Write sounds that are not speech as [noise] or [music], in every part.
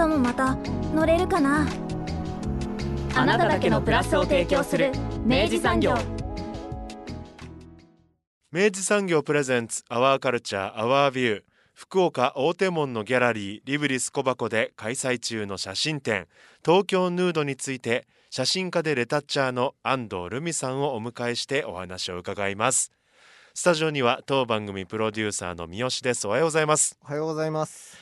明日もまた乗れるかな？あなただけのプラスを提供する明治産業。明治産業プレゼンツアワーカルチャーアワービュー。福岡大手門のギャラリーリブリス小箱で開催中の写真展。東京ヌードについて写真家でレタッチャーの安藤留美さんをお迎えしてお話を伺います。スタジオには当番組プロデューサーの三好です。おはようございます。おはようございます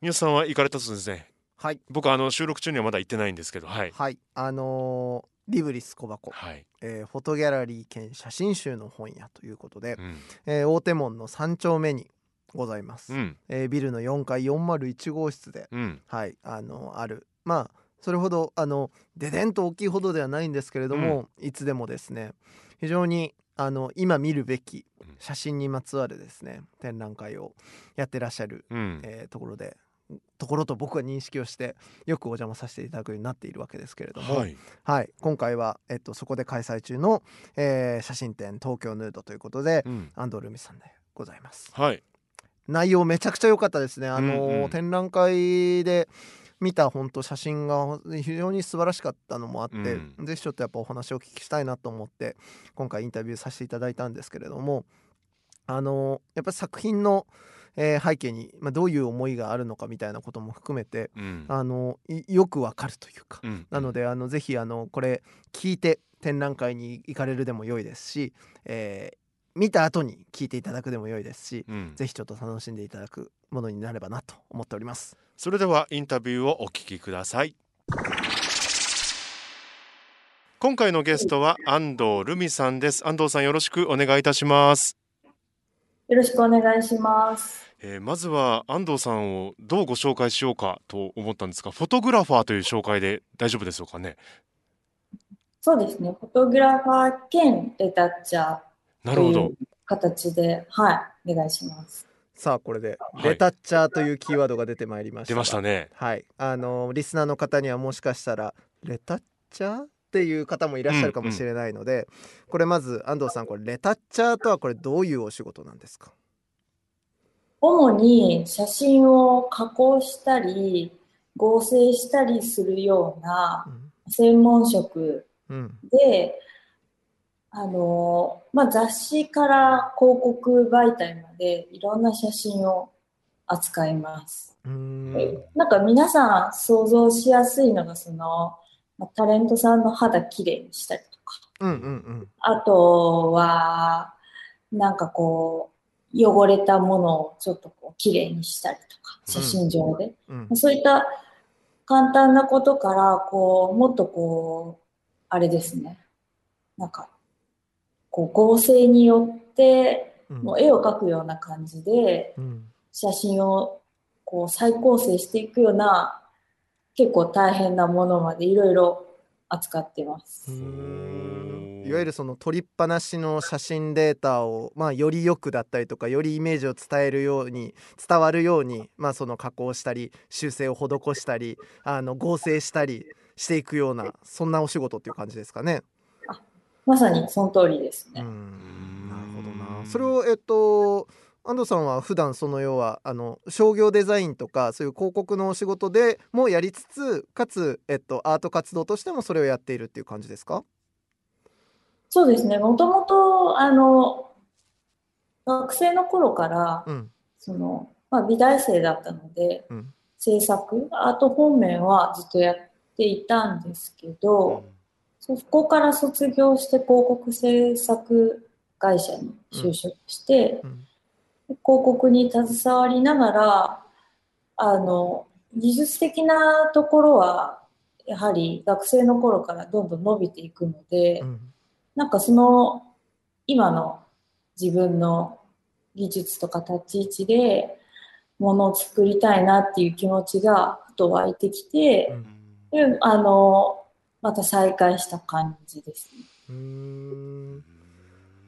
三好さんは行かれたそうですね。はい。僕あの収録中にはまだ行ってないんですけどはい。はい。あのーリブリス小箱、はい、えーフォトギャラリー兼写真集の本屋ということで、うん。えー大手門の3丁目にございます、うん。えービルの4階401号室で、うん。はい。あのある。まあそれほどあのででんと大きいほどではないんですけれども、いつでもですね非常にあの今見るべきうん。写真にまつわるですね展覧会をやってらっしゃる、うん。えーところでところと僕は認識をしてよくお邪魔させていただくようになっているわけですけれども、はい。はい、今回は、えっと、そこで開催中の、えー写真展東京ヌードということで、うん。安藤留美さんでございます。はい。内容めちゃくちゃ良かったですね。あのー、うんうん。展覧会で見た本当写真が非常に素晴らしかったのもあって、うん。ぜひちょっとやっぱお話をお聞きしたいなと思って今回インタビューさせていただいたんですけれどもあのーやっぱり作品の、えー背景に、まあ、どういう思いがあるのかみたいなことも含めてうん。あのいよくわかるというか、うんなのであのぜひあのこれ聞いて展覧会に行かれるでも良いですし、えー見た後に聞いていただくでも良いですし、うん。ぜひちょっと楽しんでいただくものになればなと思っております。それではインタビューをお聞きください。今回のゲストは安藤留美さんです。安藤さんよろしくお願いいたします、よろしくお願いします。えーまずは安藤さんをどうご紹介しようかと思ったんですがフォトグラファーという紹介で大丈夫でしょうかね？そうですね。フォトグラファー兼レタッチャーなるほど。という形で、はい、お願いします。さあこれではい。レタッチャーというキーワードが出てまいりました。出がましたね。はい。あのリスナーの方にはもしかしたらレタッチャー？っていう方もいらっしゃるかもしれないので、これまず安藤さんこれレタッチャーとはこれどういうお仕事なんですか？主に写真を加工したり、合成したりするような専門職うん。で、あの、まあ、雑誌から広告媒体までいろんな写真を扱います。ん。なんか皆さん想像しやすいのがその、まあタレントさんの肌きれいにしたりとか、うんうんうん。あとは、なんかこう、汚れたものをちょっとこうきれいにしたりとか、写真上で。うん。そういった簡単なことから、こう、もっとこう、あれですね。なんか、こう合成によって、うん。もう絵を描くような感じで、うん。写真をこう再構成していくような結構大変なものまでいろいろ扱ってます。いわゆるその取りっぱなしの写真データを、まあ、よりよくだったりとかよりイメージを伝えるように伝わるように、まあ、その加工したり修正を施したりあの合成したりしていくようなそんなお仕事っていう感じですかね。まさにその通りですね。うんなるほどな。それをえっと安藤さんは普段その要はあの商業デザインとかそういう広告のお仕事でもやりつつかつ、えっと、アート活動としてもそれをやっているっていう感じですか？そうですね。もともと、あの、学生の頃から、うん。その、まあ、美大生だったので、うん。制作、アート方面はずっとやっていたんですけど、そこから卒業して広告制作会社に就職して、うん広告に携わりながら、あの、技術的なところは、やはり学生の頃からどんどん伸びていくので、うん。なんかその、今の自分の技術とか立ち位置で、ものを作りたいなっていう気持ちがふと湧いてきて、で、あの、また再開した感じですね。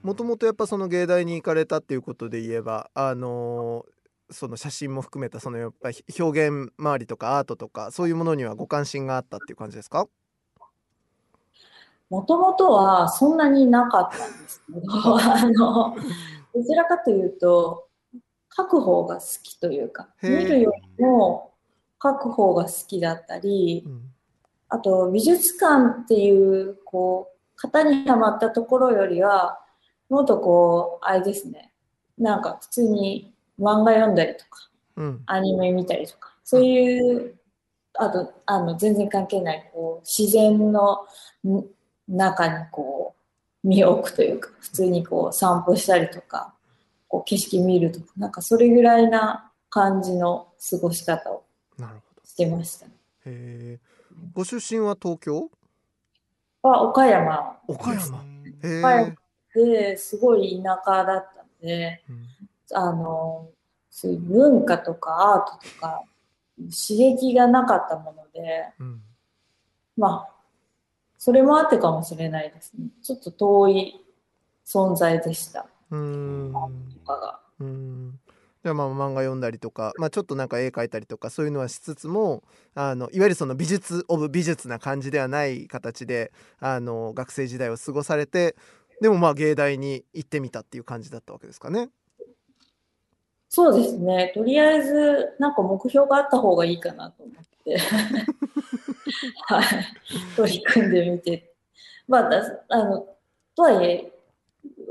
もともとやっぱその芸大に行かれたっていうことで言えばあのーその写真も含めたそのやっぱり表現周りとかアートとかそういうものにはご関心があったっていう感じですか？もともとはそんなになかったんですけど、あの、[laughs] どちらかというと、書く方が好きというか、見るよりも書く方が好きだったりう、ん。あと美術館っていう、こう、型にはまったところよりは、もっとこう、あれですね、なんか普通に漫画読んだりとか、うん。アニメ見たりとか、そういう、あと、あの、全然関係ない、こう、自然のん中にこう、身を置くというか、普通にこう、散歩したりとか、こう、景色見るとか、なんかそれぐらいな感じの過ごし方をなるほど。してました。へえ。ご出身は東京？は、岡山岡山。へえ、はいですごい田舎だったんで、うんあの、そういう文化とかアートとか、刺激がなかったもので、うんまあ、それもあってかもしれないですね。ちょっと遠い存在でした。うーんとかが。うーんじゃあまあ漫画読んだりとか、まあ、ちょっとなんか絵描いたりとかそういうのはしつつもあのいわゆるその美術オブ美術な感じではない形であの学生時代を過ごされてでもまあ芸大に行ってみたっていう感じだったわけですかね。そうですね。とりあえず、なんか目標があった方がいいかなと思って、[laughs] はい。取り組んでみて。まあ、だあの、とはいえ、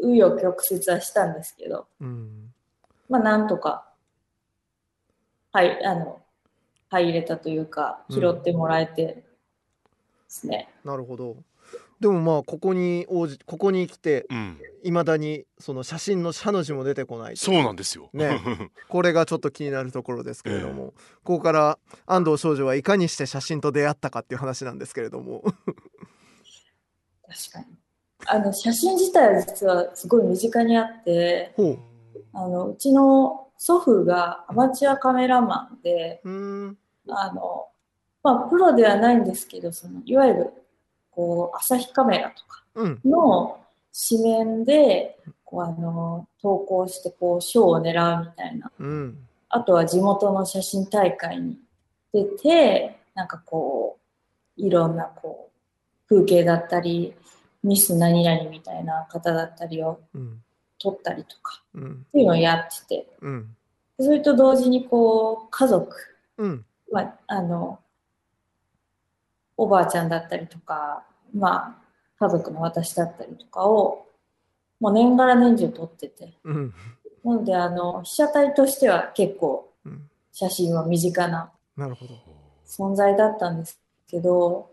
紆余曲折はしたんですけど、うんまあ、なんとか、はい、あの、入れたというか、うん拾ってもらえてですね。なるほどでもまあここに応じここに来てうん、いまだにその写真の「写」の字も出てこないそうなんですよ。ね。[laughs] これがちょっと気になるところですけれども、ここから安藤少女はいかにして写真と出会ったかっていう話なんですけれども。確かに。あの、写真自体は実はすごい身近にあって、ほう。あの、うちの祖父がアマチュアカメラマンで、うーんあの、まあ、プロではないんですけど、その、いわゆる、こう、朝日カメラとかうん。の紙面で、こう、あの、投稿して、こう、賞を狙うみたいな。うん。あとは地元の写真大会に出て、なんかこう、いろんなこう、風景だったり、ミス何々みたいな方だったりをうん。撮ったりとかうん。っていうのをやってて、うん。それと同時にこう、家族、うん。まあ、あの、おばあちゃんだったりとか、まあ、家族の私だったりとかを、もう年がら年中撮ってて、うん。なので、あの、被写体としては結構うん。写真は身近な存在だったんですけど、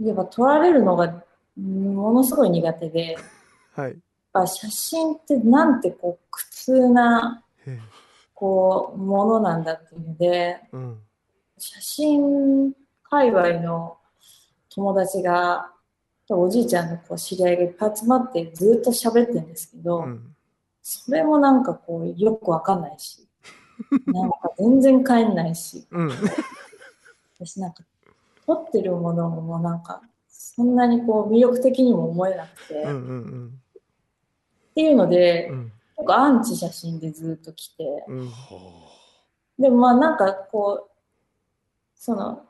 やっぱ撮られるのがうんものすごい苦手で、やっはいぱ写真ってなんてこう苦痛なこうものなんだっていうので、うん。写真界隈の友達が、おじいちゃんのこう知り合いがいっぱい集まってずっと喋ってるんですけど、うん。それもなんかこうよくわかんないし、[laughs] なんか全然帰んないし、うん。私なんか撮ってるものもなんかそんなにこう魅力的にも思えなくて、うんうっん。ていうので、うん。結構アンチ写真でずっと来て、うん。でもまあなんかこう、その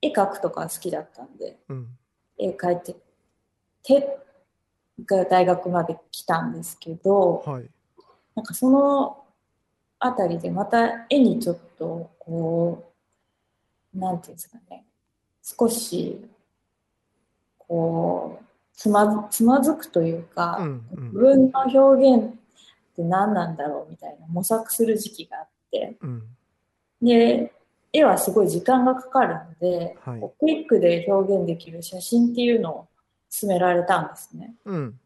絵描くとか好きだったんで、うん絵描いて、手が大学まで来たんですけど、はい。なんかそのあたりでまた絵にちょっとこう、なんていうんですかね、少しこう、つまずつまずくというか、うんうん。自分の表現って何なんだろうみたいな模索する時期があって、うん。で、絵はすごい時間がかかるので、はい。クイックで表現できる写真っていうのを勧められたんですね。うん。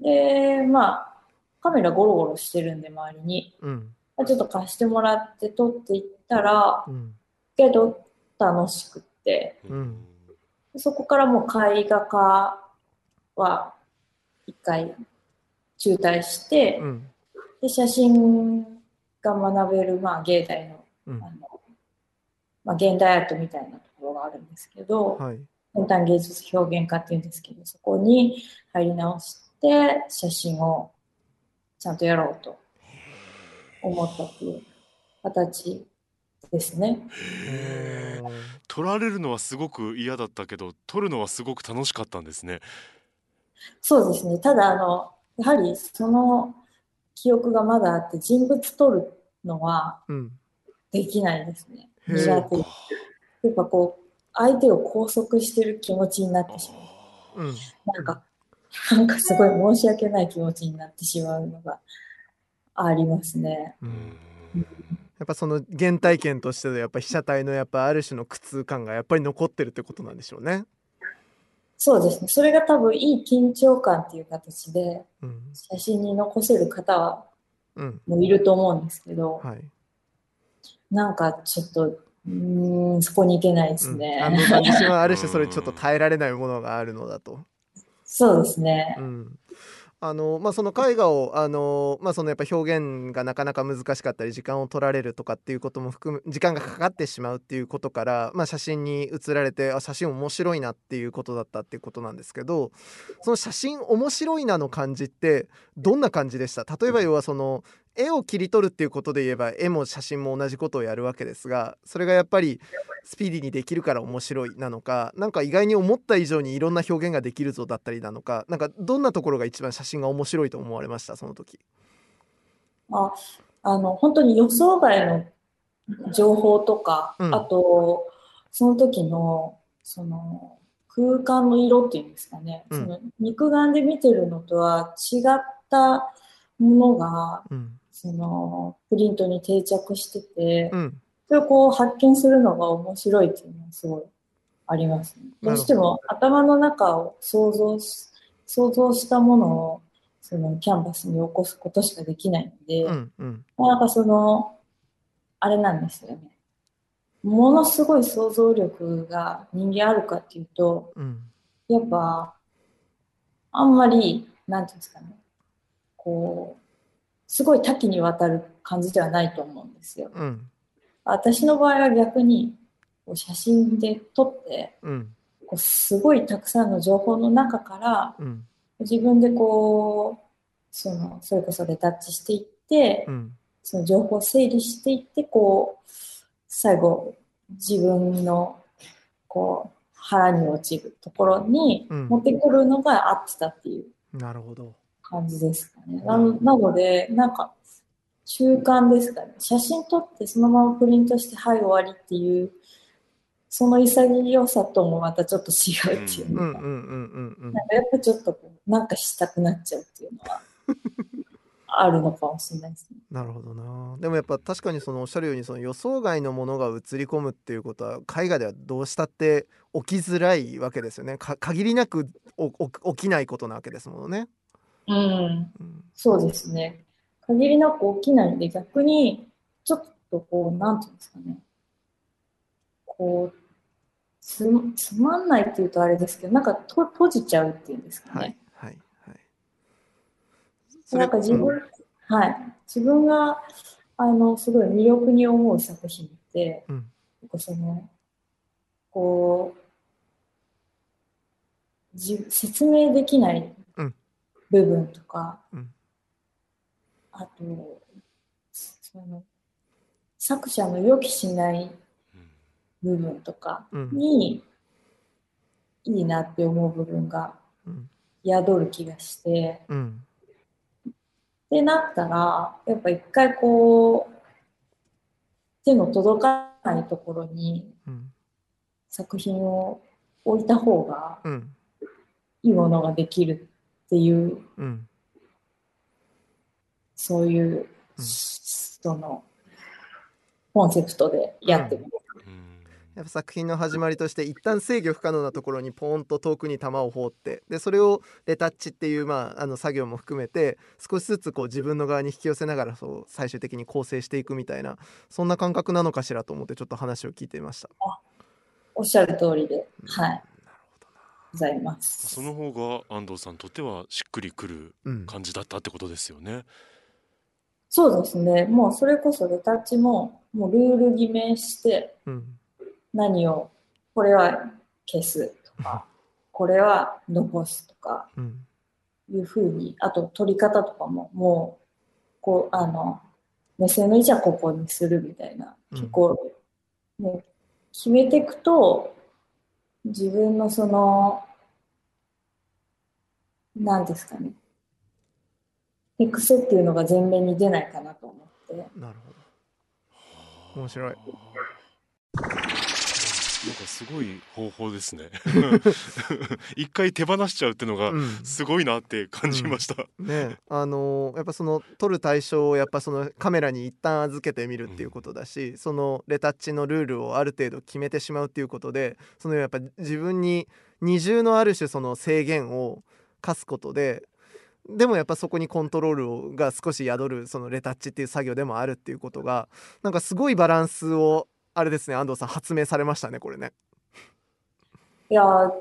で、まあ、カメラゴロゴロしてるんで周りに、うん。まあちょっと貸してもらって撮っていったら、うん。けど楽しくって、うん。そこからもう絵画家は一回中退して、うん。で写真が学べる、まあ、芸大のうん。あの、まあ、現代アートみたいなところがあるんですけど、はい先端芸術表現科っていうんですけど、そこに入り直して写真をちゃんとやろうと思ったっていう形ですね。撮られるのはすごく嫌だったけど撮るのはすごく楽しかったんですねそうですね。ただ、あの、やはりその記憶がまだあって、人物撮るのはうんできないですね。へえ苦手。やっぱこう、相手を拘束してる気持ちになってしまう。うんなんか、なんかすごい申し訳ない気持ちになってしまうのがありますね。ううんんやっぱその原体験としてのやっぱ被写体のやっぱある種の苦痛感がやっぱり残ってるってことなんでしょうね。そうですね。それが多分いい緊張感っていう形でうん写真に残せる方はうんもういると思うんですけど、はい。なんかちょっと、うーん、そこに行けないですうんね。あのまあ自身はある種それちょっと耐えられないものがあるのだと。そうですねう。ん。あのまあその絵画をあのまあそのやっぱ表現がなかなか難しかったり時間を取られるとかっていうことも含む時間がかかってしまうっていうことからまあ写真に写られてあ写真面白いなっていうことだったっていうことなんですけどその写真面白いなの感じってどんな感じでした？例えば要はその絵を切り取るっていうことで言えば絵も写真も同じことをやるわけですがそれがやっぱりスピーディーにできるから面白いなのかなんか意外に思った以上にいろんな表現ができるぞだったりなのかなんかどんなところが一番写真が面白いと思われました？その時。ああの、本当に予想外の情報とか、うん。あと、その時の、その、空間の色っていうんですかね、うん。その肉眼で見てるのとは違ったものが、うんその、プリントに定着してて、うん。それをこう発見するのが面白いっていうのはすごいありますね。ど。うしても頭の中を想像し、想像したものをそのキャンバスに起こすことしかできないので、うんうん。なんかその、あれなんですよね。ものすごい想像力が人間あるかっていうと、うん。やっぱ、あんまり、なんていうんですかね、こう、すごい多岐にわたる感じではないと思うんですよ。うん。私の場合は逆に、こう写真で撮って、うん。こうすごいたくさんの情報の中から、うん。自分でこう、その、それこそレタッチしていって、うん。その情報を整理していって、こう、最後、自分の、こう、腹に落ちるところにうん。持ってくるのが合ってたっていう。なるほど。感じですかね。なのなので、なんか、中間ですかね。写真撮ってそのままプリントして、はい、終わりっていう、その潔さともまたちょっと違うっていうのが、なんかやっぱちょっとなんかしたくなっちゃうっていうのは、[laughs] あるのかもしれないですね。なるほどなでもやっぱ確かにそのおっしゃるようにその予想外のものが映り込むっていうことは絵画ではどうしたって起きづらいわけですよねか限りなく起きないことなわけですものね。うん。うんそうですね。限りなく起きないんで、逆に、ちょっとこう、なんていうんですかね。こう、つつまんないっていうとあれですけど、なんかと閉じちゃうっていうんですかはいね。はいはい。なんか自分、うんはい。自分が、あの、すごい魅力に思う作品って、うんその、こう、じ説明できないうん部分とか、うん。あと、その、作者の予期しない部分とかうん。に、いいなって思う部分がうん宿る気がして、うん。ってなったら、やっぱ一回こう、手の届かないところにうん。作品を置いた方がうん。いいものができるっていう、うん。そういう、うん。その、コンセプトでやってる。やっぱ作品の始まりとして一旦制御不可能なところにポーンと遠くに球を放ってでそれをレタッチっていう、まあ、あの作業も含めて少しずつこう自分の側に引き寄せながらそう最終的に構成していくみたいなそんな感覚なのかしらと思ってちょっと話を聞いていました。おっしゃる通りで、はい、ございます。その方が安藤さんにとってはしっくりくるうん感じだったってことですよね。そうですね。もうそれこそレタッチも、もうルール決めして、うん何を、これは消すとか、これは残すとか、うんいうふうに、あと取り方とかも、もう、こう、あの、目線の位置はここにするみたいな、うん結構、ね、決めていくと、自分のその、何ですかね、癖っていうのが前面に出ないかなと思って、なるほど。面白い。なんかすごい方法ですね。[laughs] 一回手放しちゃうってのがうん。すごいなって感じました、ね。あのーやっぱその撮る対象をやっぱそのカメラに一旦預けてみるっていうことだし、そのレタッチのルールをある程度決めてしまうっていうことでそのやっぱ自分に二重のある種その制限を課すことででもやっぱそこにコントロールをが少し宿るそのレタッチっていう作業でもあるっていうことがなんかすごいバランスをあれですね安藤さん発明されましたねこれね。いやー、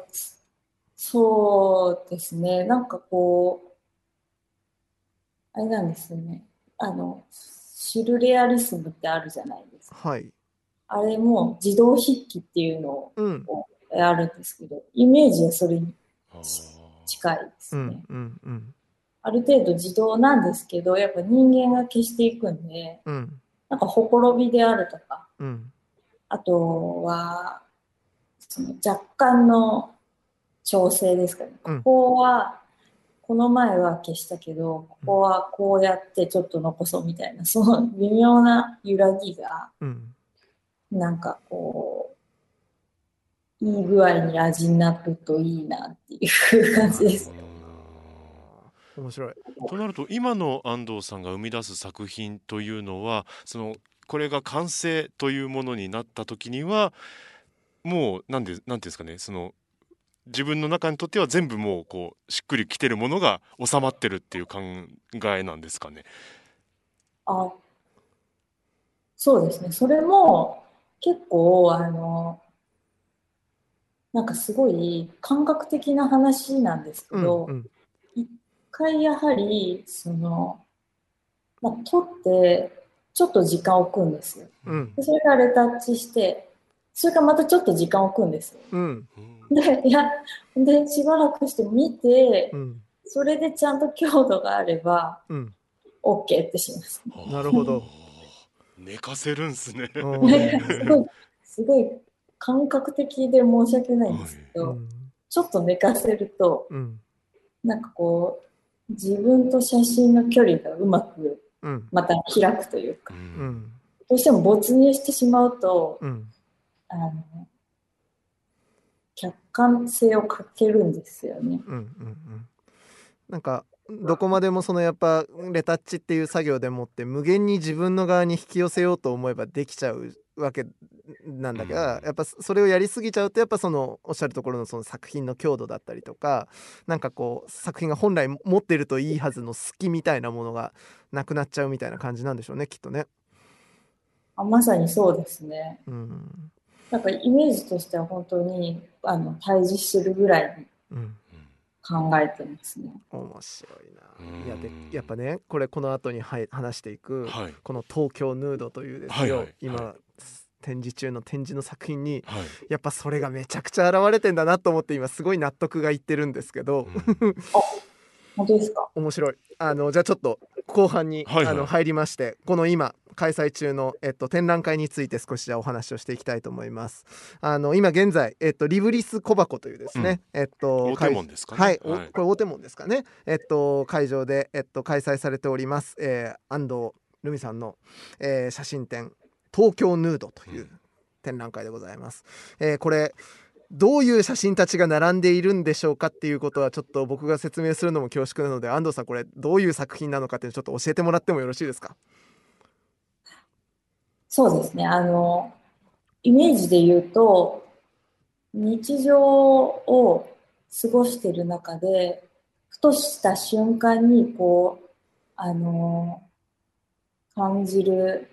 そうですね。なんかこう、あれなんですよね。あの、シルレアリスムってあるじゃないですか。はい。あれも自動筆記っていうのをうんやるんですけど、イメージはそれに近いですね。うんうんうんある程度自動なんですけど、やっぱ人間が消していくんで、うんなんかほころびであるとか、うんあとは、その若干の調整ですかね。うんここは、この前は消したけど、ここはこうやってちょっと残そうみたいな、その微妙な揺らぎが、うんなんかこう、いい具合に味になるといいなっていう感じです。面白い。となると今の安藤さんが生み出す作品というのはそのこれが完成というものになった時にはもうなんでなんていうんですかねその自分の中にとっては全部もうこうしっくりきてるものが収まってるっていう考えなんですかね。あ、そうですね。それも結構、あの、なんかすごい感覚的な話なんですけうんど、うん一回やはり、その、まあ、撮って、ちょっと時間を置くんですよ。うんでそれからレタッチして、それからまたちょっと時間を置くんですよ。うんうんで、いや、で、しばらくして見てう、んそれでちゃんと強度があれば、うん。OK ってします。なるほど。寝かせるんすね。すごい、すごい感覚的で申し訳ないんですけど、うんちょっと寝かせると、うんなんかこう、自分と写真の距離がうまくうんまた開くというか、ううんん。どうしても没入してしまうと、うん。あの、客観性を欠けるんですよね。うんうんうん。なんかどこまでもそのやっぱレタッチっていう作業でもって無限に自分の側に引き寄せようと思えばできちゃうわけなんだけど、うんやっぱそれをやりすぎちゃうとやっぱそのおっしゃるところのその作品の強度だったりとかなんかこう作品が本来持ってるといいはずの隙みたいなものがなくなっちゃうみたいな感じなんでしょうねきっとね。あまさにそうですね。うんなんかイメージとしては本当にあの対峙してるぐらいにうん考えてますね。面白いな。うんいやでやっぱねこれこの後にはい話していく、はいこの「東京ヌード」というですよ、はいはい今、は展示中の展示の作品にはい。やっぱそれがめちゃくちゃ現れてんだなと思って今すごい納得がいってるんですけど、うん。本当ですか？面白い。あのじゃあちょっと後半に、はいはいあの入りましてこの今開催中の、えっと、展覧会について少しじゃあお話をしていきたいと思います。あの今現在、えっと、リブリス小箱というですね、えっと大手門ですかね。はい、おはい。これ大手門ですかね。えっと会場で、えっと、開催されております、えー安藤ルミさんの、えー写真展「東京ヌード」といううん展覧会でございます。えーこれどういう写真たちが並んでいるんでしょうかっていうことはちょっと僕が説明するのも恐縮なので安藤さんこれどういう作品なのかっていうのをちょっと教えてもらってもよろしいですか？そうですね。あの、イメージで言うと、日常を過ごしている中で、ふとした瞬間に、こう、あの、感じる、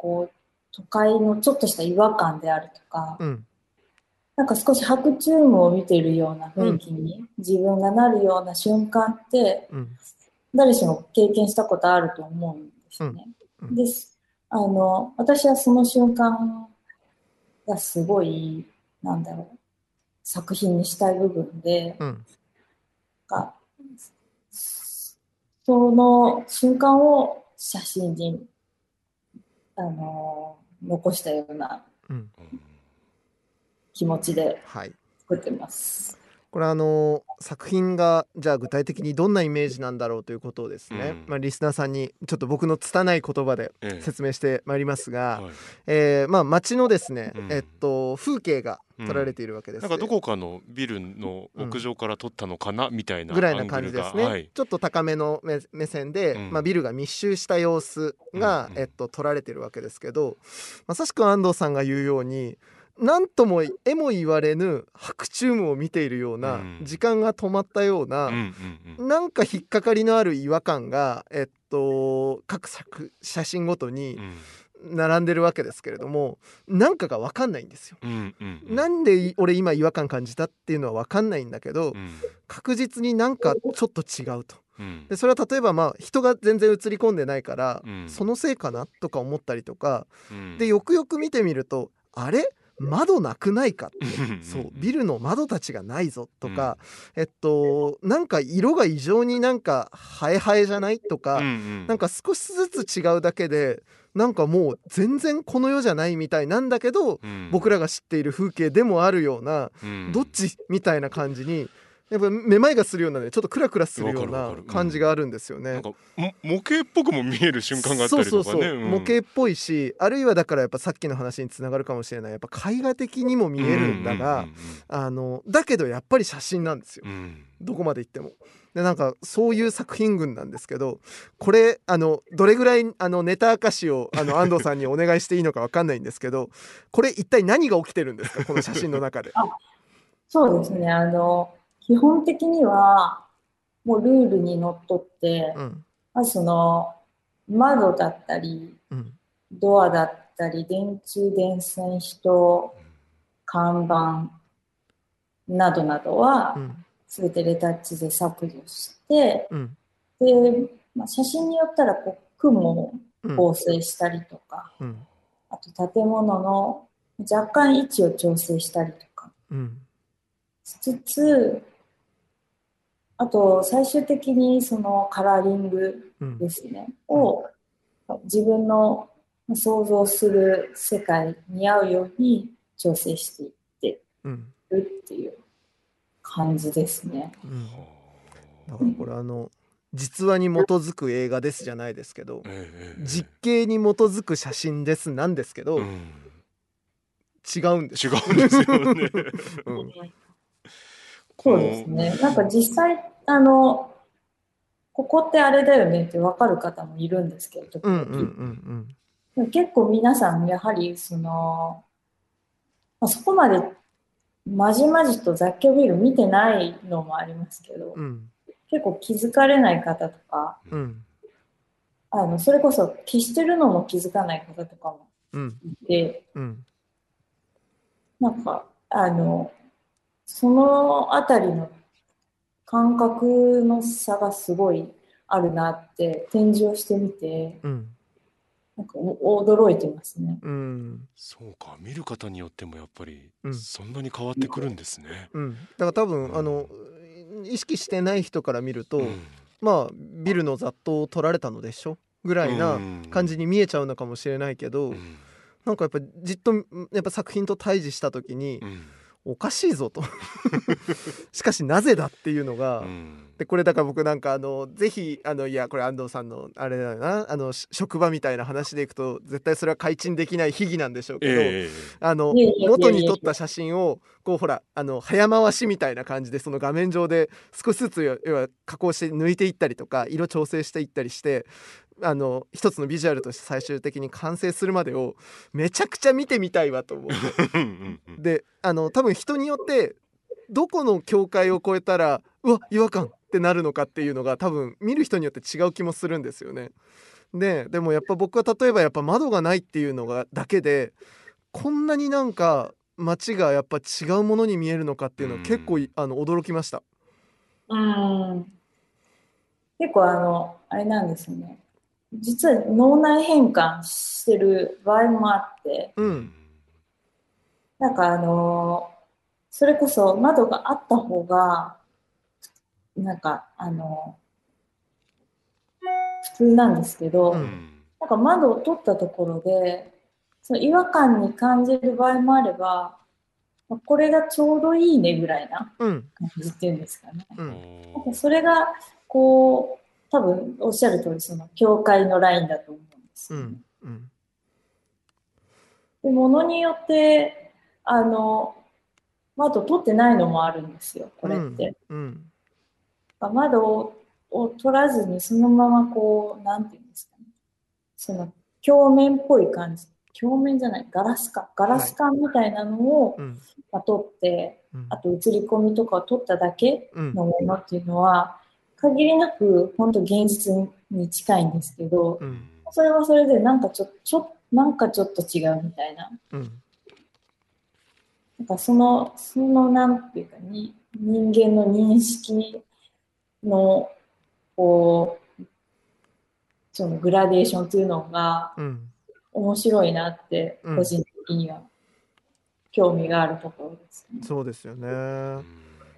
こう、都会のちょっとした違和感であるとか、うん。なんか少し白昼夢を見ているような雰囲気に自分がなるような瞬間って、うん。誰しも経験したことあると思うんですね。うん。うん。です。あの、私はその瞬間がすごい、なんだろう、作品にしたい部分で、うん。がその瞬間を写真に、あの、残したようなうん。気持ちではい。作ってます。これあの作品がじゃあ具体的にどんなイメージなんだろうということをですね、うん。まあ、リスナーさんにちょっと僕の拙い言葉でええ。説明してまいりますが、はい。えーまあ、街のですね、うん。えっと、風景が撮られているわけです、なんかどこかのビルの屋上から撮ったのかな、みたいなぐらいな感じですね、はい、ちょっと高めの目目線で、うん。まあ、ビルが密集した様子が、うんうんえっと、撮られてるわけですけどまさしく安藤さんが言うように何ともえも言われぬ白昼夢を見ているような、うん。時間が止まったような、うんうんうん。なんか引っかかりのある違和感が、えっと、各作写真ごとにうん。並んでるわけですけれどもなんかが分かんないんですよ。うんうんうん。なんで俺今違和感感じたっていうのは分かんないんだけどうん。確実になんかちょっと違うと。うん。でそれは例えばまあ人が全然映り込んでないから、うん。そのせいかなとか思ったりとかうん。でよくよく見てみるとあれ？窓なくないかって。うん。う。ん。そうビルの窓たちがないぞとか、えっとなんか色が異常になんかハエハエじゃないとか、うんうん。なんか少しずつ違うだけでなんかもう全然この世じゃないみたいなんだけど、うん。僕らが知っている風景でもあるような、うん。どっち？みたいな感じにやっぱめまいがするようなねちょっとクラクラするような感じがあるんですよね。なんかも模型っぽくも見える瞬間があったりとかね。そうそうそう、うん。模型っぽいしあるいはだからやっぱさっきの話につながるかもしれない。やっぱ絵画的にも見えるんだが、あのだけどやっぱり写真なんですよ。うん。うんうんどこまで行っても。でなんかそういう作品群なんですけどこれあのどれぐらいあのネタ明かしをあの安藤さんにお願いしていいのかわかんないんですけどこれ一体何が起きてるんですか？この写真の中で。[laughs] そうですね。あの、基本的には、もうルールにのっとって、うん。まずその、窓だったり、うん。ドアだったり、電柱、電線、人、看板などなどはう、ん。すべてレタッチで削除して、うん。で、まあ、写真によったらこう雲をうん。合成したりとか、うん。あと建物の若干位置を調整したりとか。うん。しつつ、あと最終的にそのカラーリングうん。ですね、を自分の想像する世界に合うように調整していってうん。るっていう感じですね。うん。だからこれあの実話に基づく映画ですじゃないですけど実景に基づく写真ですなんですけど、うん。違うんです。違うんですよね。[laughs] うん [laughs] そうですね。なんか実際、あの、ここってあれだよねって分かる方もいるんですけど、時々。うんうんうんでも結構皆さんやはりその、まあ、そこまでまじまじと雑居ビル見てないのもありますけど、うんうん。結構気づかれない方とか、うん。あの、それこそ消してるのも気づかない方とかもうん。いて、うん。なんか、あの、そのあたりの感覚の差がすごいあるなって展示をしてみて、うん。なんかお驚いてますね。うん。そうか見る方によってもやっぱりうん。そんなに変わってくるんですね。うん。だから多分、うん。あの意識してない人から見ると、うん。まあビルの雑踏を取られたのでしょぐらいな感じに見えちゃうのかもしれないけど、うん。なんかやっぱじっとやっぱ作品と対峙した時に、うんおかしいぞと。[laughs] しかしなぜだっていうのが、うん。でこれだから僕なんかあのぜひあのいやこれ安藤さんのあれだよなあのし職場みたいな話でいくと絶対それは改陳できない秘技なんでしょうけど、ええ。あの元に撮った写真をこうほらあの早回しみたいな感じでその画面上で少しずつ要は加工して抜いていったりとか色調整していったりしてあの一つのビジュアルとして最終的に完成するまでをめちゃくちゃ見てみたいわと思う。うんうんうんであの多分人によってどこの境界を越えたらうわ違和感ってなるのかっていうのが多分見る人によって違う気もするんですよね。ででもやっぱ僕は例えばやっぱ窓がないっていうのがだけでこんなになんか街がやっぱ違うものに見えるのかっていうのは結構いあの驚きました。うん。結構あの、あれなんですよね。実は脳内変換してる場合もあって、うん。なんかあの、それこそ窓があった方が、なんかあの、普通なんですけど、うん。うんなんか窓を取ったところで、その違和感に感じる場合もあれば、まあこれがちょうどいいねぐらいなうん。感じっていうんですかね。うん。なんかそれが、こう、多分おっしゃる通り、その境界のラインだと思うんですよね、うんうんで、ものによって、あの、窓取ってないのもあるんですよ、これって。うん窓をを取らずにそのままこう、なんていうんですかね。その鏡面っぽい感じ。鏡面じゃない、ガラスか。ガラス管みたいなのを、うんまあ、取って、うんあと映り込みとかを取っただけうんのものっていうのは、限りなく本当現実に近いんですけど、うん。それはそれでなんかちょちょなんかちょっと違うみたいな。うん。なんかその、そのなんていうかに、人間の認識の、こう、そのグラデーションっていうのがうん面白いなって、うん。個人的には興味があるところですね。そうですよね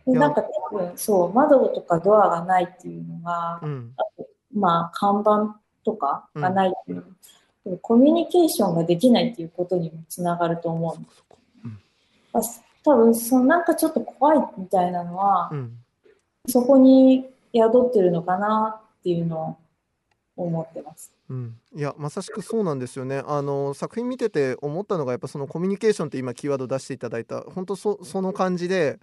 なんか多分そう、窓とかドアがないっていうのが、うん。まあ看板とかがないっていう。のは、でもコミュニケーションができないっていうことにもつながると思うんです。まあ多分そのなんかちょっと怖いみたいなのは、うん。そこに宿ってるのかなっていうのを思ってます。うん、いやまさしくそうなんですよね。あの作品見てて思ったのがやっぱそのコミュニケーションって今キーワード出していただいた本当そその感じで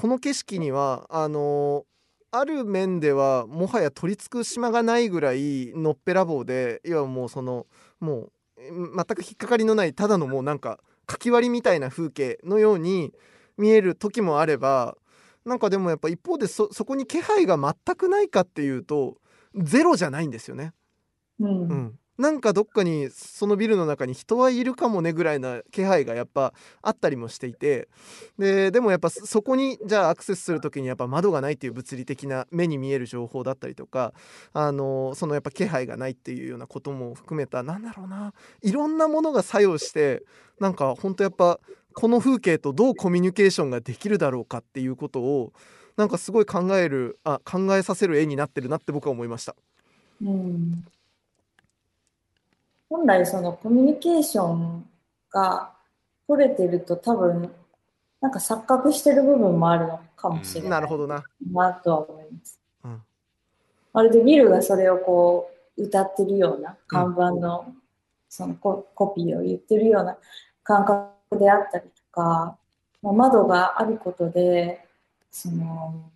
この景色にはあのある面ではもはや取り付く島がないぐらいのっぺらぼうでいわもうそのもうえ全く引っかかりのないただのもうなんかかき割りみたいな風景のように見える時もあればなんかでもやっぱ一方でそそこに気配が全くないかっていうとゼロじゃないんですよね。うん。うん、なんかどっかにそのビルの中に人はいるかもねぐらいな気配がやっぱあったりもしていてででもやっぱそこにじゃあアクセスする時にやっぱ窓がないっていう物理的な目に見える情報だったりとかあのそのやっぱ気配がないっていうようなことも含めたなんだろうないろんなものが作用してなんかほんとやっぱこの風景とどうコミュニケーションができるだろうかっていうことをなんかすごい考えるあ考えさせる絵になってるなって僕は思いました。うん本来そのコミュニケーションが取れてると多分なんか錯覚してる部分もあるのかもしれないなるほどな。なとは思います。うんまるでビルがそれをこう歌ってるような看板のそのココピーを言ってるような感覚であったりとか、まあ、窓があることでその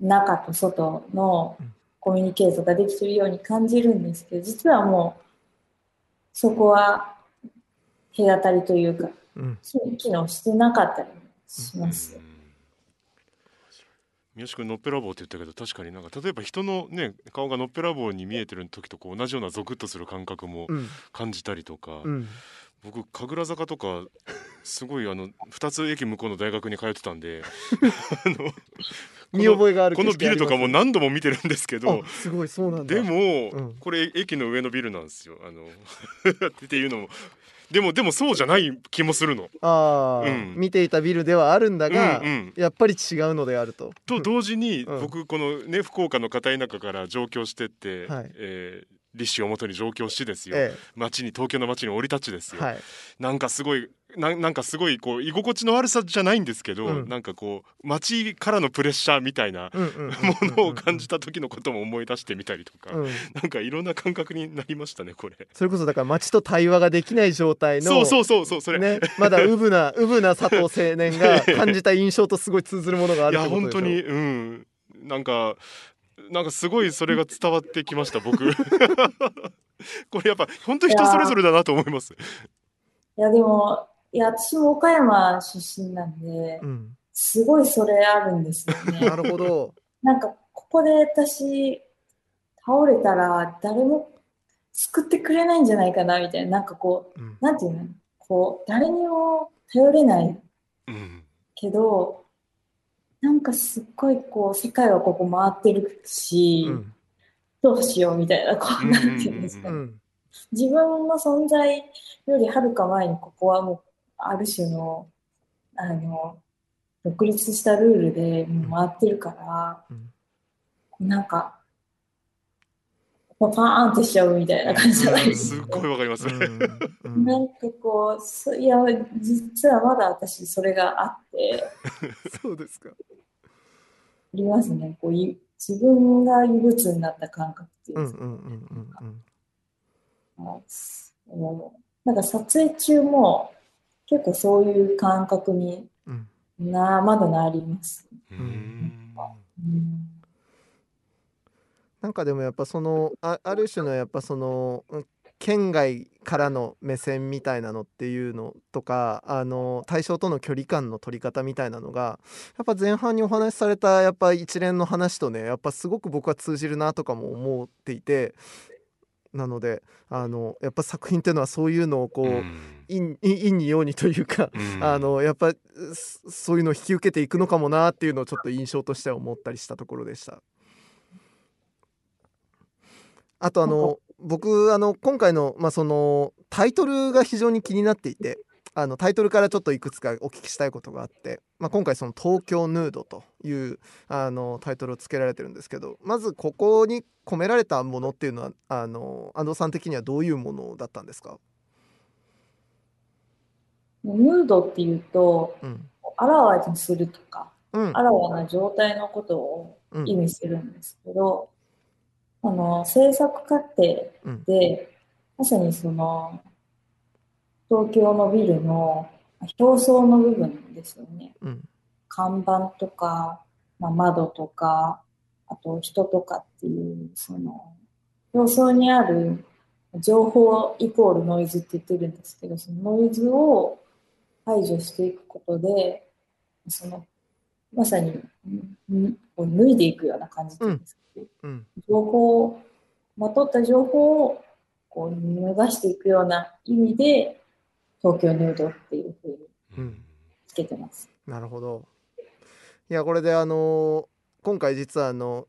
中と外のうんコミュニケーションができてるように感じるんですけど実はもうそこは隔たりというかうん機能してなかったりしますよ。三好君のっぺらぼうって言ったけど確かになんか例えば人のね顔がのっぺらぼうに見えてる時とこう同じようなゾクッとする感覚もうん。感じたりとか、うん。僕神楽坂とかすごいあの2つ駅向こうの大学に通ってたんで [laughs] あの [laughs] 見覚えがあるこのビルとかも何度も見てるんですけどすごいそうなんだ。でも、うん。これ駅の上のビルなんですよ。あの [laughs] っていうのもでもでもそうじゃない気もするの。ああ、うん。見ていたビルではあるんだが、うんうん。やっぱり違うのであると。と同時に、うん。僕このね福岡の片田舎から上京してって、はい。えー立志をもとに上京しですよ、え町に東京の町に降り立ちですよ、えはい、なんかすごいななんかすごいこう居心地の悪さじゃないんですけど、うん。なんかこう町からのプレッシャーみたいなものを感じた時のことも思い出してみたりとか、うん、なんかいろんな感覚になりましたねこれ。それこそだから街と対話ができない状態のそうそうそうそうそれ、ね、まだウブなウブな佐藤青年が [laughs] 感じた印象とすごい通ずるものがあいやるってことでしょ。本当にうん。なんかなんかすごいそれが伝わってきました僕。[laughs] これやっぱ本当人それぞれだなと思います。いやでもいや私も岡山出身なんでうん、すごいそれあるんですよね。なるほど。なんかここで私倒れたら誰も救ってくれないんじゃないかなみたいななんかこううん。なんていうの？こう誰にも頼れないうんけどなんかすっごいこう世界はここ回ってるし、うん。どうしようみたいな、こう、うんうんうんうんなんていうんですか自分の存在よりはるか前にここはもうある種のあの独立したルールで回ってるから、なんかパパーンってしちゃうみたいな感じじゃないですすっか。ごいわかります。うん。なんかこうそいや実はまだ私それがあって。[laughs] そうですか。ありますね。こうい自分が異物になった感覚っていう。うんですかうんうんうん。うんあのなんか撮影中も結構そういう感覚にうん。なまだなります。うん。うん。なんかでもやっぱそのあある種のやっぱそのうん県外からの目線みたいなのっていうのとかあの対象との距離感の取り方みたいなのがやっぱ前半にお話しされたやっぱ一連の話とねやっぱすごく僕は通じるなとかも思っていてなのであのやっぱ作品っていうのはそういうのをこう、陰陰に陽にというかうん。あのやっぱそそういうのを引き受けていくのかもなっていうのをちょっと印象としては思ったりしたところでした。あとあの僕あの今回の,、まあそのタイトルが非常に気になっていてあのタイトルからちょっといくつかお聞きしたいことがあって、まあ、今回その「東京ヌード」というあのタイトルをつけられてるんですけどまずここに込められたものっていうのはあの安藤さん的にはどういうものだったんですか、ムードっていうとうん。あらわにするとかうん。あらわな状態のことをうん。意味するんですけど、あの制作過程うん。でまさにその東京のビルの表層の部分ですよね。うん。看板とか、まあ、窓とか、あと人とかっていう、その、表層にある情報イコールノイズって言ってるんですけど、そのノイズを排除していくことで、その、まさに、んこう脱いでいくような感じっていうんですかね。うん。情報を、まとった情報をこう脱がしていくような意味で、東京ヌードっていうふうにうんつけてます。なるほど。いやこれであの今回実はあの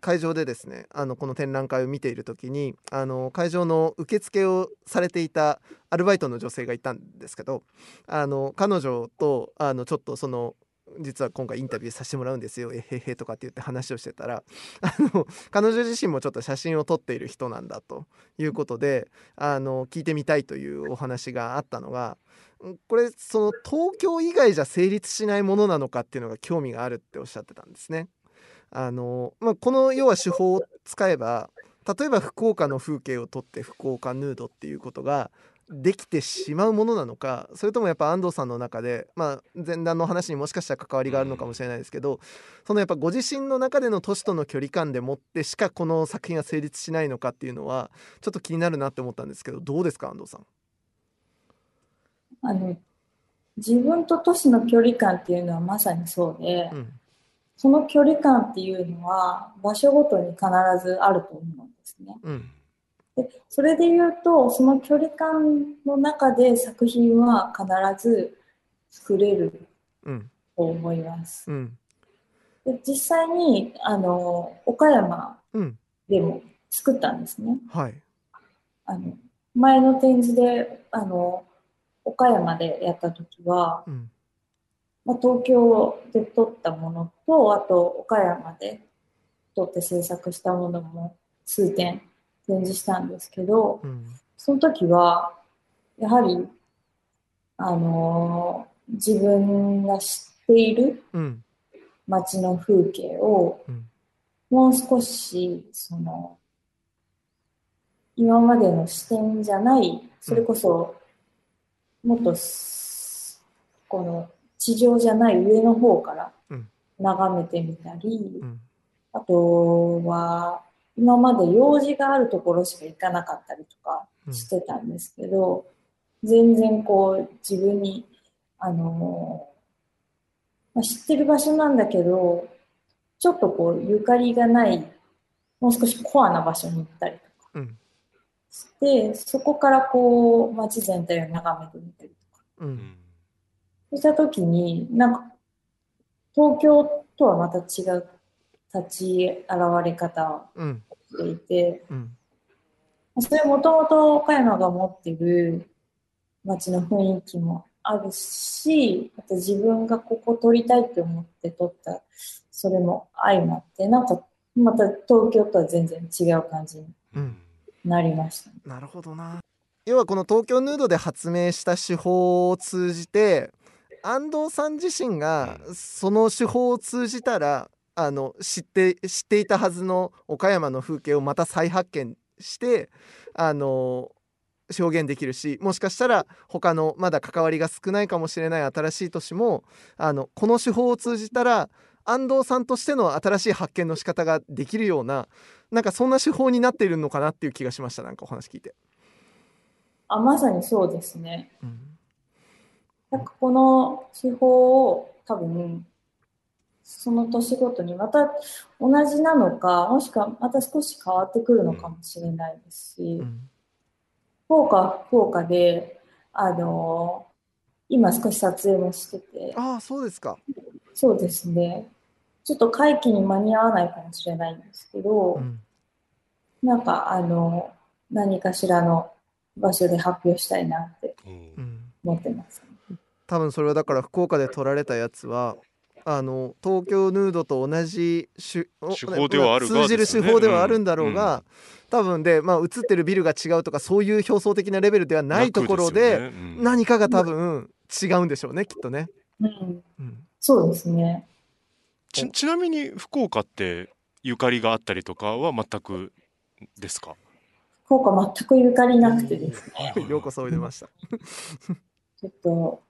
会場でですねあのこの展覧会を見ている時にあの会場の受付をされていたアルバイトの女性がいたんですけどあの彼女とあのちょっとその実は今回インタビューさせてもらうんですよえへへとかって言って話をしてたらあの彼女自身もちょっと写真を撮っている人なんだということであの聞いてみたいというお話があったのがこれその東京以外じゃ成立しないものなのかっていうのが興味があるっておっしゃってたんですね。あのまあ、この要は手法を使えば例えば福岡の風景を撮って福岡ヌードっていうことができてしまうものなのかそれともやっぱ安藤さんの中で、まあ、前段の話にもしかしたら関わりがあるのかもしれないですけどそのやっぱご自身の中での都市との距離感でもってしかこの作品が成立しないのかっていうのはちょっと気になるなって思ったんですけどどうですか安藤さん？あの自分と都市の距離感っていうのはまさにそうで、うんその距離感っていうのは場所ごとに必ずあると思うんですね。うんでそれで言うとその距離感の中で作品は必ず作れるうん。と思います。うん。で実際にあの岡山うん。でも作ったんですね。はい。あの前の展示であの岡山でやった時は、うん。まあ、東京で撮ったものとあと岡山で撮って制作したものも数点展示したんですけどうん。その時はやはりあのー自分が知っているうん。街の風景をうん。もう少しその今までの視点じゃないそれこそもっとすこの地上じゃない上の方からうん。眺めてみたり、うん。あとは今まで用事があるところしか行かなかったりとかうん。してたんですけど、全然こう自分にあのまあ、知ってる場所なんだけどちょっとこうゆかりがないもう少しコアな場所に行ったりとかうん。してそこからこう街全体を眺めてみたりとか。うん。そうした時になんか東京とはまた違う立ち現れ方うん。ていて、うん。それもともと岡山が持ってる街の雰囲気もあるし、また自分がここ撮りたいって思って撮った、それも相まって、なんかまた東京とは全然違う感じにうん。なりました。ね。なるほどな。要はこの東京ヌードで発明した手法を通じて安藤さん自身がその手法を通じたらあの知って知っていたはずの岡山の風景をまた再発見してあの表現できるしもしかしたら他のまだ関わりが少ないかもしれない新しい都市もあのこの手法を通じたら安藤さんとしての新しい発見の仕方ができるようななんかそんな手法になっているのかなっていう気がしましたなんかお話聞いて。あ、まさにそうですね。うんなんかこの手法を多分、その年ごとにまた同じなのか、もしくはまた少し変わってくるのかもしれないですし、うん福岡は福岡で、あの今少し撮影もしてて、ああそうですか。そうですね。ちょっと会期に間に合わないかもしれないんですけど、うんなんかあの、何かしらの場所で発表したいなってうんうん思ってます。多分それはだから福岡で撮られたやつはあの東京ヌードと同じ手手法ではあるが通じる手法ではあるんだろうが、多分で、まあ、映ってるビルが違うとかそういう表層的なレベルではないところでね。うん。何かが多分違うんでしょうねきっとね。うん、うんそうですね。ちちなみに福岡ってゆかりがあったりとかは全くですか？福岡全くゆかりなくてですね、ようこそおいでました。[laughs] ちょっと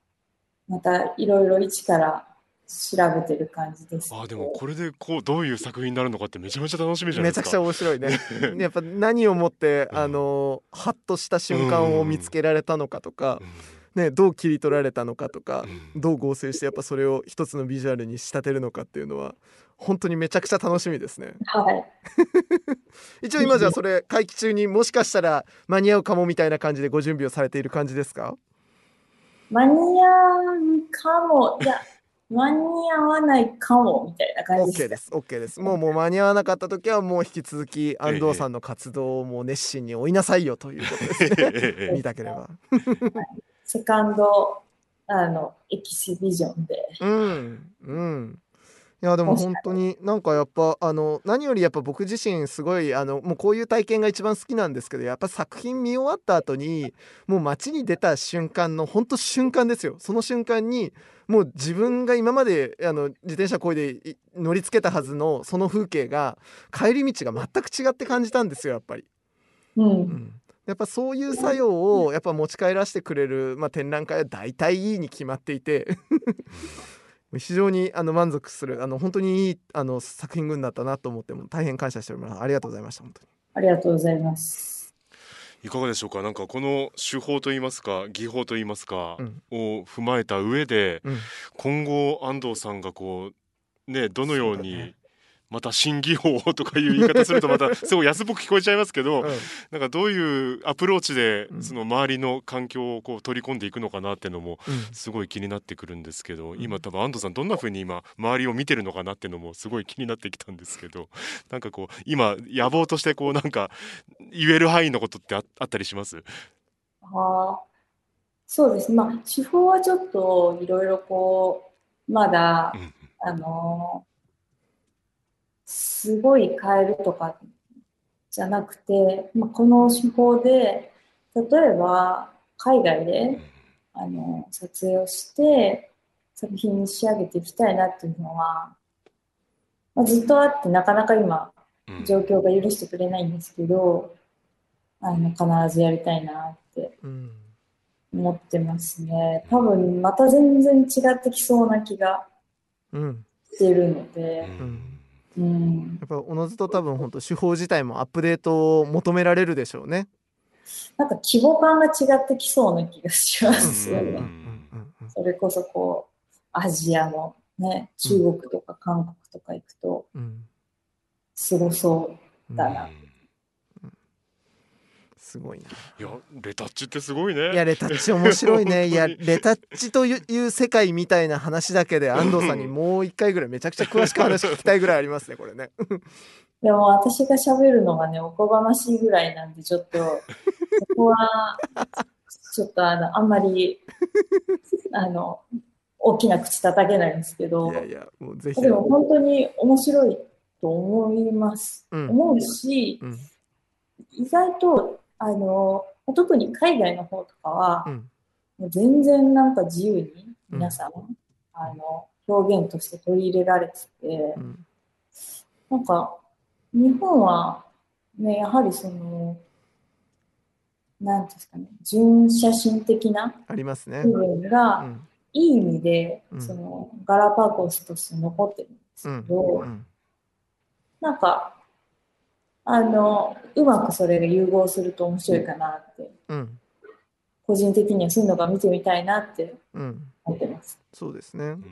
またいろいろ一から調べてる感じです。あーでもこれでこうどういう作品になるのかってめちゃめちゃ楽しみじゃないですかめちゃくちゃ面白いね。やっぱ何をもってうんあのハッとした瞬間を見つけられたのかとかう、んね、どう切り取られたのかとか、うんどう合成してやっぱそれを一つのビジュアルに仕立てるのかっていうのは本当にめちゃくちゃ楽しみですね。はい。[laughs] 一応今じゃあそれ会期中にもしかしたら間に合うかもみたいな感じでご準備をされている感じですか？間に合うかも、いや、間に合わないかもみたいな感じ ?OK で。ですす OK ですもうもう間に合わなかった時はもう引き続き安藤さんの活動をもう熱心に追いなさいよということですねええ [laughs] 見たければ。セカンド、あの、エキシビジョンで。うんうんいやでも本当になんかやっぱあの何よりやっぱ僕自身すごいあのもうこういう体験が一番好きなんですけどやっぱ作品見終わった後にもう街に出た瞬間の本当瞬間ですよその瞬間にもう自分が今まであの自転車こいでい乗りつけたはずのその風景が帰り道が全く違って感じたんですよやっぱり。う。うんんやっぱそういう作用をやっぱ持ち帰らせてくれる、まあ、展覧会は大体いいに決まっていて非常にあの満足するあの本当にいいあの作品群だったなと思っても大変感謝しております。ありがとうございました本当に。ありがとうございます。いかがでしょうか？なんかこの手法といいますか技法といいますか、うん。を踏まえた上でうん。今後安藤さんがこうねどのようにまた新技法とかいう言い方するとまた [laughs] すごい安っぽく聞こえちゃいますけど、うん。なんかどういうアプローチでうんその周りの環境をこう取り込んでいくのかなっていうのもうん。すごい気になってくるんですけど、ん。今多分安藤さんどんな風に今周りを見てるのかなっていうのもすごい気になってきたんですけど [laughs] なんかこう今野望としてこうなんか言える範囲のことってああったりします？ああ、そうですね。まあ、手法はちょっといろいろこう、まだう、ん。あのすごい変えるとかじゃなくて、まあ、この手法で、例えば海外で、あの撮影をして作品に仕上げていきたいなっていうのは、まあ、ずっとあってなかなか今うん。状況が許してくれないんですけど、あの必ずやりたいなってうん。思ってますね。多分また全然違ってきそうな気がうん。してるので、うんうん、やっぱおのずと多分本当手法自体もアップデートを求められるでしょうね。なんか規模感が違ってきそうな気がしますようんね。うんそれこそこう、アジアのね、中国とか韓国とか行くと、うん。すごそううん。だな。すごいな。いやレタッチってすごいね。いやレタッチ面白いね。いや [laughs] レタッチという世界みたいな話だけで [laughs] 安藤さんにもう一回ぐらいめちゃくちゃ詳しく話聞きたいぐらいありますねこれね。でも私が喋るのがね、おこがましいぐらいなんで、ちょっと、そこは、ちょっとあの、あんまり、あの、大きな口叩けないんですけどい、やいやもうぜひ。でも本当に面白いと思います。うん。思うし、うん。意外と、あの、特に海外の方とかは、うん。もう全然なんか自由に皆さん、あの、表現として取り入れられてて、うん。なんか、日本は、ね、やはりその、なんていうんですかね、純写真的なありますね。部分が、うん。いい意味で、うん。その、ガラパゴスとして残ってるんですうん。けど、うん。なんか、あの、うまくそれが融合すると面白いかなって、うん。個人的にはそういうのが見てみたいなってうん。思ってます。そうですね。うん。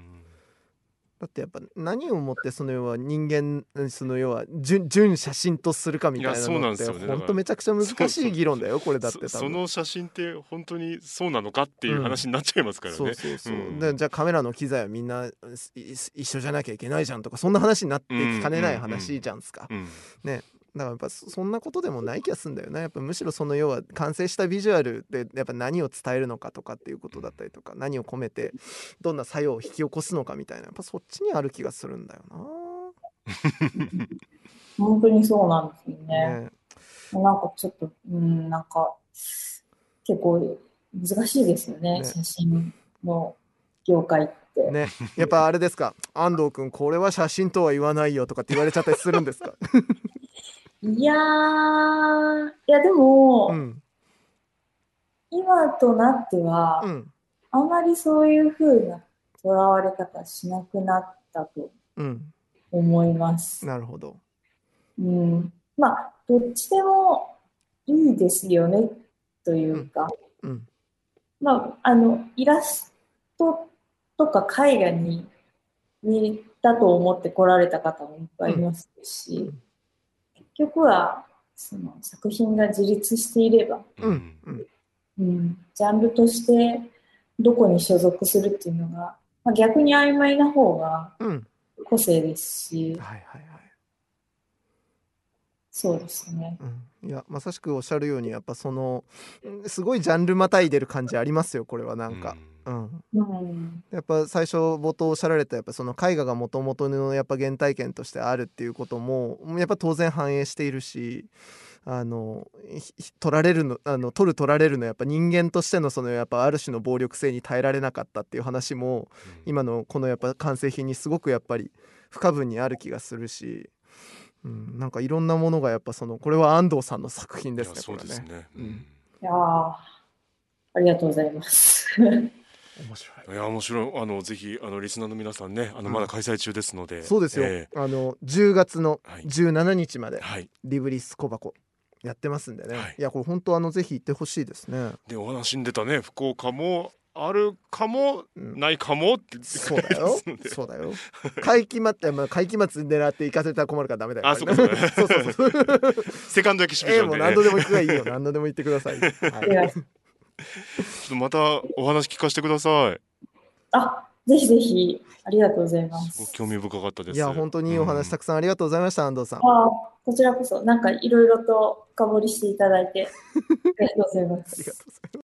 だってやっぱ何をもってその要は人間その要は純純写真とするかみたいないやそうなんのって本当めちゃくちゃ難しい議論だよこれだって多分。そその写真って本当にそうなのかっていう話になっちゃいますからね、そうそうそう、うん。でじゃあカメラの機材はみんない一緒じゃなきゃいけないじゃんとかそんな話になってきかねない話じゃんすか、うんだからやっぱそそんなことでもない気がするんだよねやっぱむしろその要は完成したビジュアルでやっぱ何を伝えるのかとかっていうことだったりとか何を込めてどんな作用を引き起こすのかみたいなやっぱそっちにある気がするんだよ本当にそうなんですよな。ね。ね。なんかちょっと、うん、なんか、結構難しいですよね、ね。写真の業界って。ね。やっぱあれですか？安藤君これは写真とは言わないよとかって言われちゃったりするんですか？いやー、いやでも、うん今となっては、うんあまりそういう風なとらわれ方しなくなったとうん思います。なるほど。うん。まあ、どっちでもいいですよね、というか、うん。まあ、あの、イラストとか絵画に似たと思って来られた方もいっぱいいますし、局は、その作品が自立していれば、うん。うん。うん、ジャンルとしてどこに所属するっていうのが、まあ、逆に曖昧な方がうん。個性ですし、はいはいはいそうですね。うん、いやまさしくおっしゃるようにやっぱそのうんすごいジャンルまたいでる感じありますよこれはなんか、うん。うん、やっぱ最初冒頭おっしゃられたやっぱその絵画がもともとのやっぱ原体験としてあるっていうこともやっぱ当然反映しているしあの取られるのあの取る取られるのやっぱ人間としてのそのやっぱある種の暴力性に耐えられなかったっていう話も今のこのやっぱ完成品にすごくやっぱり不可分にある気がするし、うん、なんかいろんなものがやっぱそのこれは安藤さんの作品ですねいやそう。ですね、うん。いやーありがとうございます。面白い。いや面白い。あのぜひあのリスナーの皆さんねあのうん。まだ開催中ですので、そうですよ、えあの10月のはい。17日までーはい。リブリス小箱やってますんでね、はい。い、やこれ本当あのぜひ行ってほしいですね、でお話に出たね福岡もあるかもうん。ないかもってそうだよ。そうだよ。会期末まあ会期末狙って行かせたら困るからダメだよ。あそうか。そうかそうそう。そ [laughs] うセカンドエキシビシええョンで、ねもう何度でも行くがいいよ。何度でも行ってください、[laughs] はい。ちょっとまたお話聞かせてください。あ、ぜひぜひ、ありがとうございます。興味深かったです。いや本当にいいお話たくさんありがとうございました安藤さん。あこちらこそ、なんかいろいろと深掘りしていただいて、ありがとうございまありがとうす。